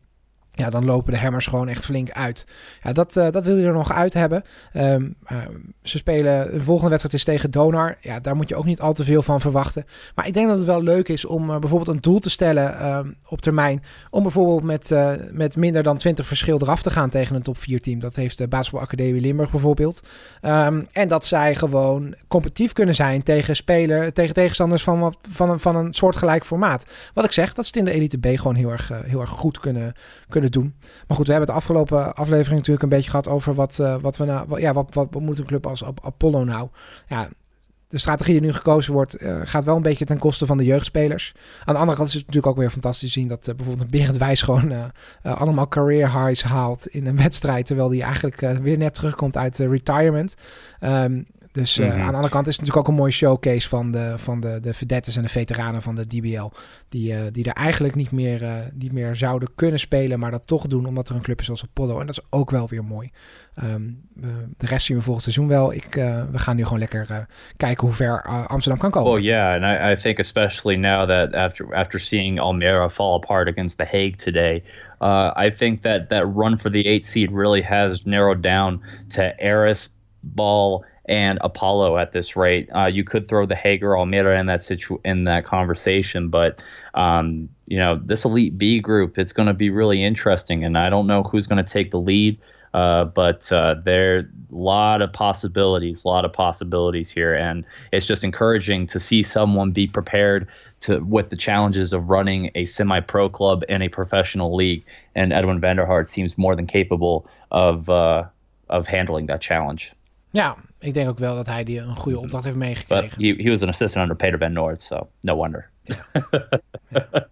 ja, dan lopen de hammers gewoon echt flink uit. Ja, dat, uh, dat wil je er nog uit hebben. Um, uh, ze spelen, de volgende wedstrijd is tegen Donar. Ja, daar moet je ook niet al te veel van verwachten. Maar ik denk dat het wel leuk is om uh, bijvoorbeeld een doel te stellen uh, op termijn. Om bijvoorbeeld met, met minder dan 20 verschil eraf te gaan tegen een top 4 team. Dat heeft de Basketbalacademie Limburg bijvoorbeeld. En dat zij gewoon competitief kunnen zijn tegen speler, tegen tegenstanders van, van, een, van een soortgelijk formaat. Wat ik zeg, dat ze het in de Elite B gewoon heel erg, heel erg goed kunnen, kunnen doen. Maar goed, we hebben het afgelopen aflevering natuurlijk een beetje gehad over wat, uh, wat we nou, ja, wat, wat, wat moet een club als Apollo nou? Ja, de strategie die nu gekozen wordt, uh, gaat wel een beetje ten koste van de jeugdspelers. Aan de andere kant is het natuurlijk ook weer fantastisch te zien dat uh, bijvoorbeeld Berend Wijs gewoon allemaal career highs haalt in een wedstrijd, terwijl hij eigenlijk weer net terugkomt uit retirement. Um, dus mm -hmm. aan de andere kant is het natuurlijk ook een mooi showcase van de, van de, de vedettes en de veteranen van de DBL. Die, uh, die er eigenlijk niet meer, uh, niet meer zouden kunnen spelen, maar dat toch doen omdat er een club is als Apollo. En dat is ook wel weer mooi. Um, de rest zien we volgend seizoen wel. Ik, we gaan nu gewoon lekker kijken hoe ver Amsterdam kan komen. Well, yeah, and I, I think especially now that after, after seeing Almere fall apart against The Hague today, uh, I think that that run for the eight seed really has narrowed down to Eris, Ball, and Apollo at this rate. Uh, you could throw the Hager Almeida in that situ- in that conversation, but um, you know this elite B group, it's going to be really interesting, and I don't know who's going to take the lead. Uh, but uh, there are a lot of possibilities, a lot of possibilities here, and it's just encouraging to see someone be prepared to with the challenges of running a semi-pro club and a professional league. And Edwin Vanderhart seems more than capable of uh, of handling that challenge. Ja, ik denk ook wel dat hij die een goede opdracht heeft meegekregen. But he, he was an assistant under Peter Van Noord, so no wonder. Ja, ja.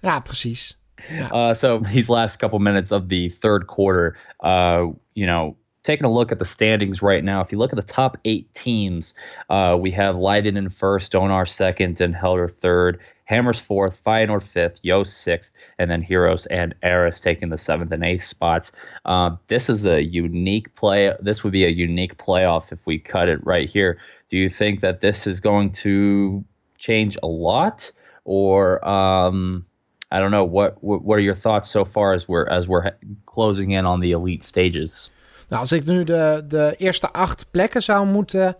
ja precies. Ja. Uh, so these last couple minutes of the third quarter, uh, you know, taking a look at the standings right now, if you look at the top eight teams, uh, we have Leiden in first, Donar second, and Helder third. Hammers fourth, Feyenoord fifth, Yost sixth, and then Heroes and Eris taking the seventh and eighth spots. Um, this is a unique play. This would be a unique playoff if we cut it right here. Do you think that this is going to change a lot, or um, I don't know what, what what are your thoughts so far as we're as we're closing in on the elite stages? Nou, als ik nu de, de eerste acht plekken zou moeten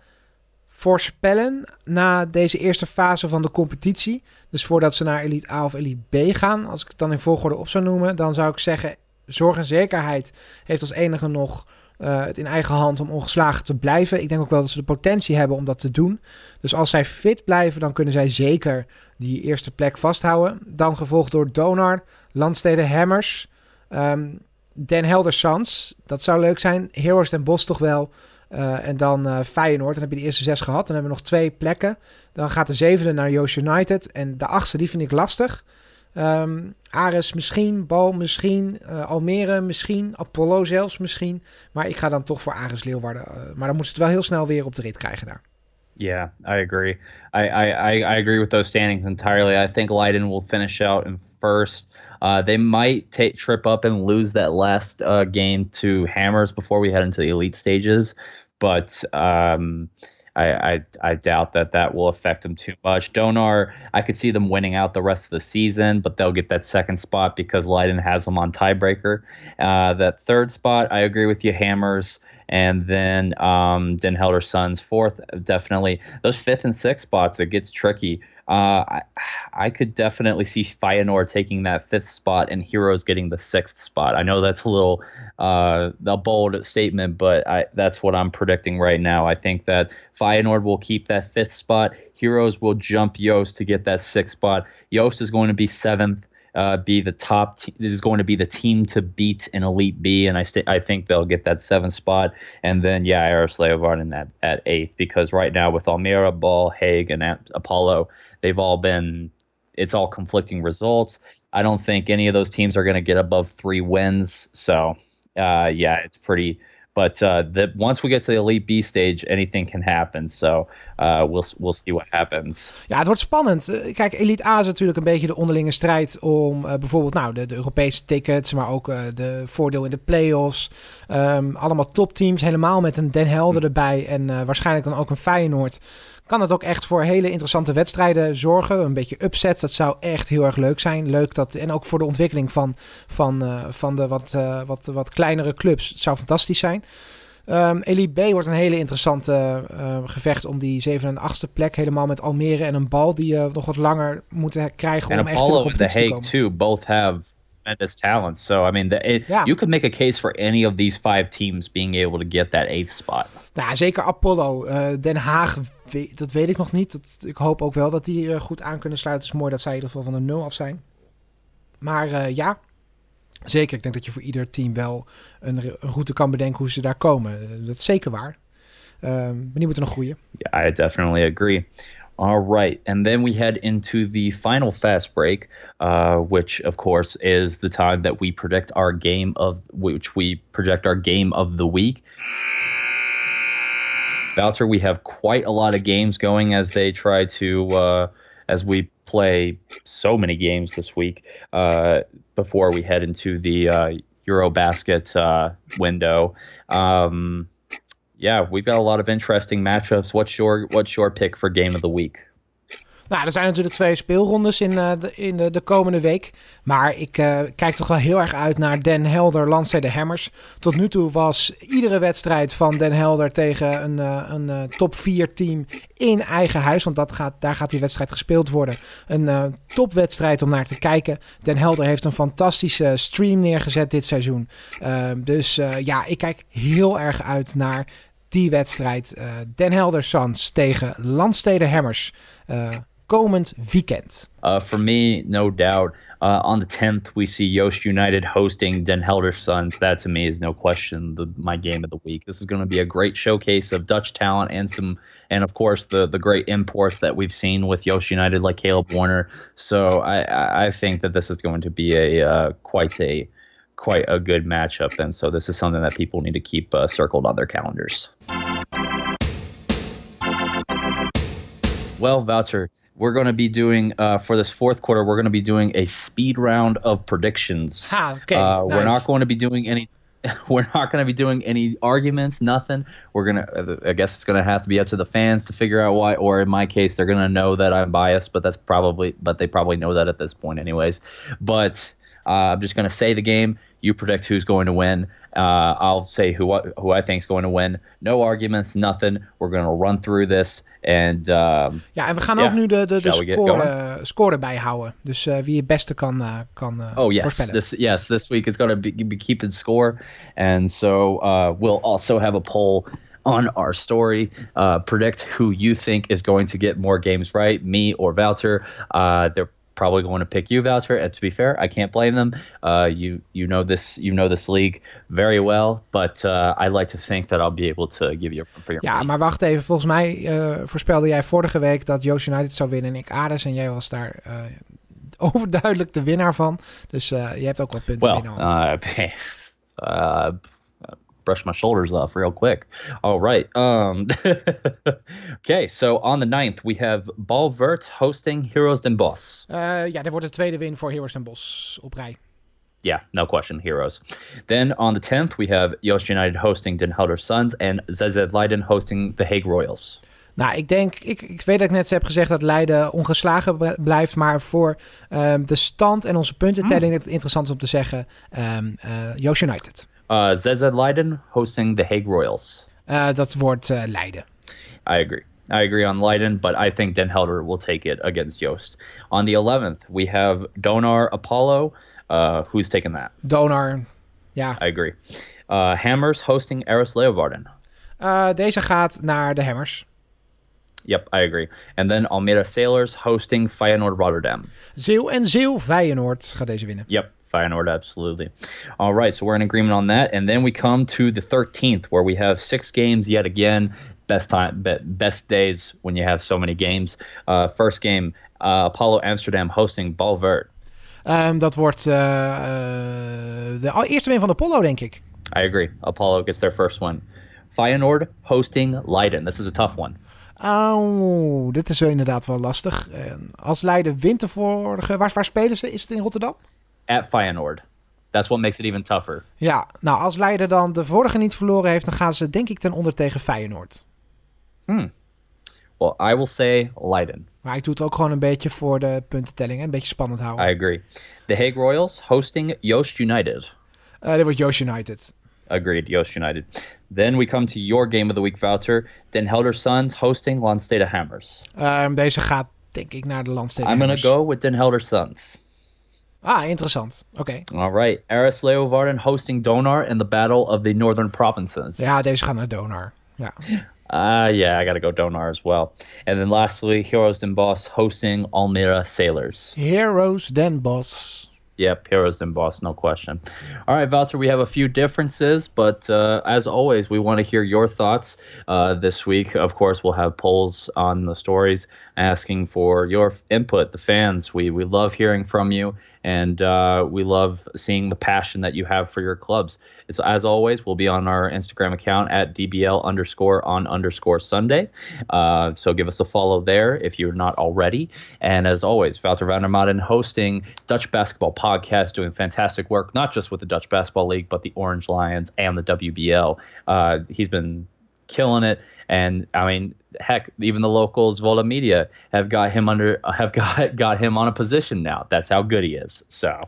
voorspellen na deze eerste fase van de competitie. Dus voordat ze naar Elite A of Elite B gaan, als ik het dan in volgorde op zou noemen, dan zou ik zeggen: zorg en zekerheid heeft als enige nog eh, het in eigen hand om ongeslagen te blijven. Ik denk ook wel dat ze de potentie hebben om dat te doen. Dus als zij fit blijven, dan kunnen zij zeker die eerste plek vasthouden. Dan gevolgd door Donar, Landsteden Hammers, um, Den Helder Sans. Dat zou leuk zijn. Heroes Den Bos toch wel. Uh, en dan uh, Feyenoord. Dan heb je de eerste zes gehad. Dan hebben we nog twee plekken. Dan gaat de zevende naar Joost United. En de achtste, die vind ik lastig. Um, Ares misschien, Bal misschien, uh, Almere misschien, Apollo zelfs misschien. Maar ik ga dan toch voor Ares Leeuwarden. Maar dan moeten ze het wel heel snel weer op de rit krijgen daar. Yeah, I agree. I, I, I agree with those standings entirely. I think Leiden will finish out in first. Uh, they might take trip up and lose that last uh, game to Hammers before we head into the elite stages, but um, I, I, I doubt that that will affect them too much. Donar, I could see them winning out the rest of the season, but they'll get that second spot because Leiden has them on tiebreaker. Uh, that third spot, I agree with you, Hammers, and then um, Den Helder fourth, definitely. Those fifth and sixth spots, it gets tricky. Uh, I, I could definitely see Feyenoord taking that fifth spot and Heroes getting the sixth spot. I know that's a little uh, a bold statement, but I, that's what I'm predicting right now. I think that Feyenoord will keep that fifth spot. Heroes will jump Yost to get that sixth spot. Yost is going to be seventh. Uh, be the top. Te- this is going to be the team to beat in Elite B, and I st- I think they'll get that seventh spot, and then yeah, Aris Leovard in that at eighth because right now with Almira, Ball, Haig, and Apollo, they've all been. It's all conflicting results. I don't think any of those teams are going to get above three wins. So uh, yeah, it's pretty But uh, the, once we get to the Elite B stage, anything can happen. So uh, we'll, we'll see what happens. Ja, het wordt spannend. Eh, kijk, Elite A is natuurlijk een beetje de onderlinge strijd om uh, bijvoorbeeld nou, de, de, Europese tickets, maar ook uh, de voordeel in de playoffs. Um, allemaal topteams, helemaal met een Den Helder erbij en waarschijnlijk dan ook een Feyenoord kan het ook echt voor hele interessante wedstrijden zorgen. Een beetje upsets, dat zou echt heel erg leuk zijn. Leuk dat, en ook voor de ontwikkeling van, van, uh, van de wat, uh, wat, wat kleinere clubs. Het zou fantastisch zijn. Um, Elite B wordt een hele interessante uh, gevecht om die 7 en 8e plek. Helemaal met Almere en een bal die uh, nog wat langer moeten krijgen om echt in de competitie te komen. Too, both have tremendous talent. So I mean, the, it, you could make a case for any of these five teams being able to get that eighth spot. Nou, zeker Apollo. Uh, Den Haag, dat weet ik nog niet. Dat, ik hoop ook wel dat die uh, goed aan kunnen sluiten. Het is mooi dat zij in ieder geval van de nul af zijn. Maar uh, ja, zeker. Ik denk dat je voor ieder team wel een, een route kan bedenken hoe ze daar komen. Dat is zeker waar. maar die moeten nog groeien. Yeah, I definitely agree. All right. And then we head into the final fast break, uh, which of course is the time that we predict our game of which we project our game of the week. Voucher, we have quite a lot of games going as they try to uh, as we play so many games this week uh, before we head into the uh, Eurobasket uh, window. Um, yeah, we've got a lot of interesting matchups. What's your what's your pick for game of the week? Nou, er zijn natuurlijk twee speelrondes in, uh, de, in de, de, komende week. Maar ik uh, kijk toch wel heel erg uit naar Den Helder, Landstede Hammers. Tot nu toe was iedere wedstrijd van Den Helder tegen een, uh, een top 4 team in eigen huis. Want dat gaat, daar gaat die wedstrijd gespeeld worden. Een topwedstrijd om naar te kijken. Den Helder heeft een fantastische stream neergezet dit seizoen. dus ja, ik kijk heel erg uit naar die wedstrijd. Den Helder Sans tegen Landstede Hammers komend weekend? Uh, for me, no doubt. Uh, on the 10th, we see Yost United hosting Den Helder Suns. That to me is no question the, my game of the week. This is going to be a great showcase of Dutch talent and some, and of course the the great imports that we've seen with Yost United, like Caleb Warner. So I I think that this is going to be a uh, quite a quite a good matchup, and so this is something that people need to keep uh, circled on their calendars. Well, Voucher, we're going to be doing uh, for this fourth quarter. We're going to be doing a speed round of predictions. Ah, okay, uh, nice. We're not going to be doing any. We're not going to be doing any arguments. Nothing. We're gonna. I guess it's going to have to be up to the fans to figure out why. Or in my case, they're going to know that I'm biased. But that's probably. But they probably know that at this point, anyways. But Uh, I'm just going to say the game. You predict who's going to win. Uh, I'll say who who I think is going to win. No arguments, nothing. We're going to run through this. And um, Ja, en we gaan Ja. ook nu de, de, de we get score, score bijhouden. Dus eh, wie het beste kan, eh, kan eh, oh yes, voorspellen. this yes this week is going to be, be keeping score, and so uh, we'll also have a poll on our story. Uh, predict who you think is going to get more games right, me or Voucher. Uh, they're probably going to pick you, Voucher. And to be fair, I can't blame them. Uh, you you know this you know this league very well, but uh, I like to think that I'll be able to give you a for your Ja, maar wacht even. Volgens mij eh, voorspelde jij vorige week dat Joost United zou winnen en ik Ares. En jij was daar eh, overduidelijk de winnaar van. Dus eh, je hebt ook wat punten Well, binnen. uh, uh, brush my shoulders off real quick. All right. Um, okay, so on the 9th, we have Balvert hosting Heroes Den Boss. Eh, ja, dit wordt de tweede win voor Heroes en Bos op rij. Yeah, no question, Heroes. Then on the 10th, we have Yost United hosting Den Helder Suns and ZZ Leiden hosting the Hague Royals. Nou, ik denk, ik, ik weet dat ik net heb gezegd dat Leiden ongeslagen blijft. Maar voor ehm, de stand en onze puntentelling, het interessant is om te zeggen, eh, Joost United. Uh, Leiden hosting the Hague Royals. Eh, dat wordt eh, Leiden. I agree. I agree on Leiden, but I think Den Helder will take it against Yost. On the 11th, we have Donar Apollo. Uh, who's taking that? Donar, ja. I agree. Uh, Hammers hosting Eris Leeuwarden. Eh, deze gaat naar de Hammers. Yep, I agree. And then Almere Sailors hosting Feyenoord Rotterdam. Zeeuw en Zeeuw, Feyenoord gaat deze winnen. Yep, Feyenoord, absolutely. All right, so we're in agreement on that. And then we come to the 13th, where we have six games yet again. Best time, best days when you have so many games. Uh, first game, uh, Apollo Amsterdam hosting Balvert. Ehm, dat wordt eh, eh, de eerste win van de Polo, denk ik. I agree. Apollo gets their first one. Feyenoord hosting Leiden. This is a tough one. Oh, dit is inderdaad wel lastig. Als Leiden wint de vorige... Waar, waar spelen ze? Is het in Rotterdam? At Feyenoord. That's what makes it even tougher. Ja, nou als Leiden dan de vorige niet verloren heeft... dan gaan ze denk ik ten onder tegen Feyenoord. Well, I will say Leiden. Maar ik doe het ook gewoon een beetje voor de puntentelling. hè, Een beetje spannend houden. I agree. The Hague Royals hosting Joost United. Eh, dit wordt Joost United. Agreed, Joost United. Then we come to your game of the week voucher. Den Helder Suns hosting Landstede Hammers. Ehm, deze gaat denk ik naar de landsteden. I'm gonna Hammers. go with Den Helder Suns. Ah, interessant. Oké. All right. Aris Leeuwarden hosting Donar in the Battle of the Northern Provinces. Ja, deze gaat naar Donar. Ja. Ah, yeah, I gotta go Donar as well. And then lastly, Heroes Den Boss hosting Almira Sailors. Heroes Den Boss. Yep, Heroes Den Boss, no question. All right, Valter, we have a few differences, but uh, as always, we want to hear your thoughts uh, this week. Of course, we'll have polls on the stories asking for your input, the fans. We, we love hearing from you, and uh, we love seeing the passion that you have for your clubs. It's, as always, we'll be on our Instagram account at DBL underscore on underscore Sunday. Uh, so give us a follow there if you're not already. And as always, Wouter van der Maden hosting Dutch Basketball Podcast, doing fantastic work, not just with the Dutch Basketball League, but the Orange Lions and the WBL. Uh, he's been killing it. And I mean, heck, even the locals, Vola Media, have got him under, have got got him on a position now. That's how good he is. So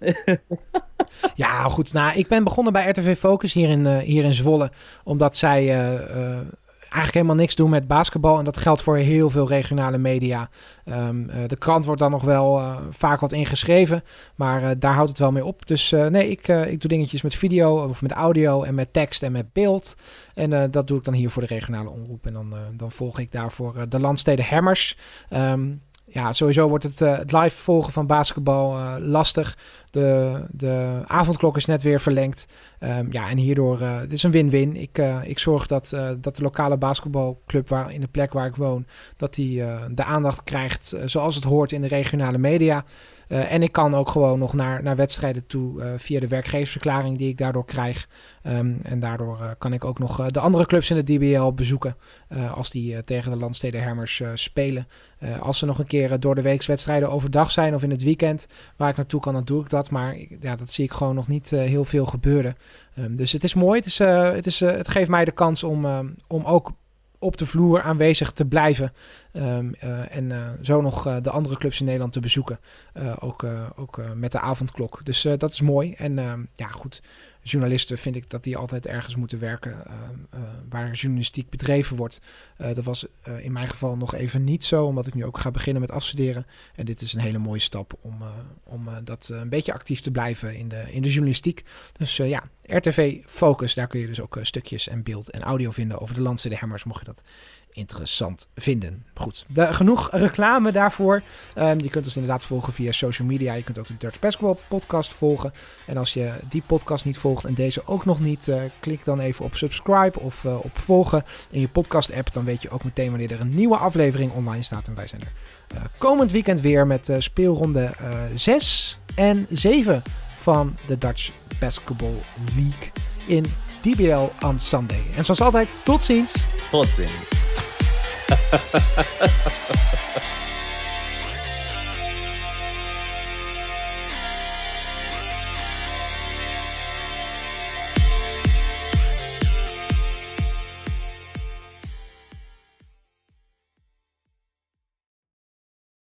Ja, goed. Nou, ik ben begonnen bij RTV Focus hier in, eh, hier in Zwolle. Omdat zij eh, eh, eigenlijk helemaal niks doen met basketbal. En dat geldt voor heel veel regionale media. Ehm, eh, de krant wordt dan nog wel vaak wat ingeschreven. Maar daar houdt het wel mee op. Dus nee, ik, ik doe dingetjes met video of met audio en met tekst en met beeld. En dat doe ik dan hier voor de regionale omroep. En dan, dan volg ik daarvoor de landsteden Hammers. Ehm, ja, sowieso wordt het, eh, het live volgen van basketbal eh, lastig. De, de avondklok is net weer verlengd. Ehm, ja, en hierdoor, uh, het is een win-win. Ik, ik zorg dat, dat de lokale basketbalclub waar, in de plek waar ik woon, dat die de aandacht krijgt zoals het hoort in de regionale media. En ik kan ook gewoon nog naar, naar wedstrijden toe via de werkgeversverklaring die ik daardoor krijg. Um, en daardoor kan ik ook nog de andere clubs in de DBL bezoeken als die tegen de Landsteden Hermers spelen. als ze nog een keer door de weeks wedstrijden overdag zijn of in het weekend waar ik naartoe kan, dan doe ik dat. Maar ja, dat zie ik gewoon nog niet heel veel gebeuren. Um, dus het is mooi. Het, is, het, is, het geeft mij de kans om, om ook op de vloer aanwezig te blijven. Ehm, eh, en eh, zo nog eh, de andere clubs in Nederland te bezoeken. Ook ook met de avondklok. Dus dat is mooi. En ehm, ja, goed. Journalisten vind ik dat die altijd ergens moeten werken ehm, eh, waar journalistiek bedreven wordt. Eh, dat was eh, in mijn geval nog even niet zo, omdat ik nu ook ga beginnen met afstuderen. En dit is een hele mooie stap om, om dat een beetje actief te blijven in de, in de journalistiek. Dus ja, RTV Focus, daar kun je dus ook stukjes en beeld en audio vinden over de Landse de Hemmers, mocht je dat interessant vinden. Goed, genoeg reclame daarvoor. Ehm, je kunt ons inderdaad volgen via social media. Je kunt ook de Dirt Basketball podcast volgen. En als je die podcast niet volgt en deze ook nog niet, eh, klik dan even op subscribe of eh, op volgen in je podcast app. Dan weet je ook meteen wanneer er een nieuwe aflevering online staat. En wij zijn er eh, komend weekend weer met speelronde eh 6 en 7 van de Dutch Basketball League in DBL on Sunday. En zoals altijd, tot ziens! Tot ziens.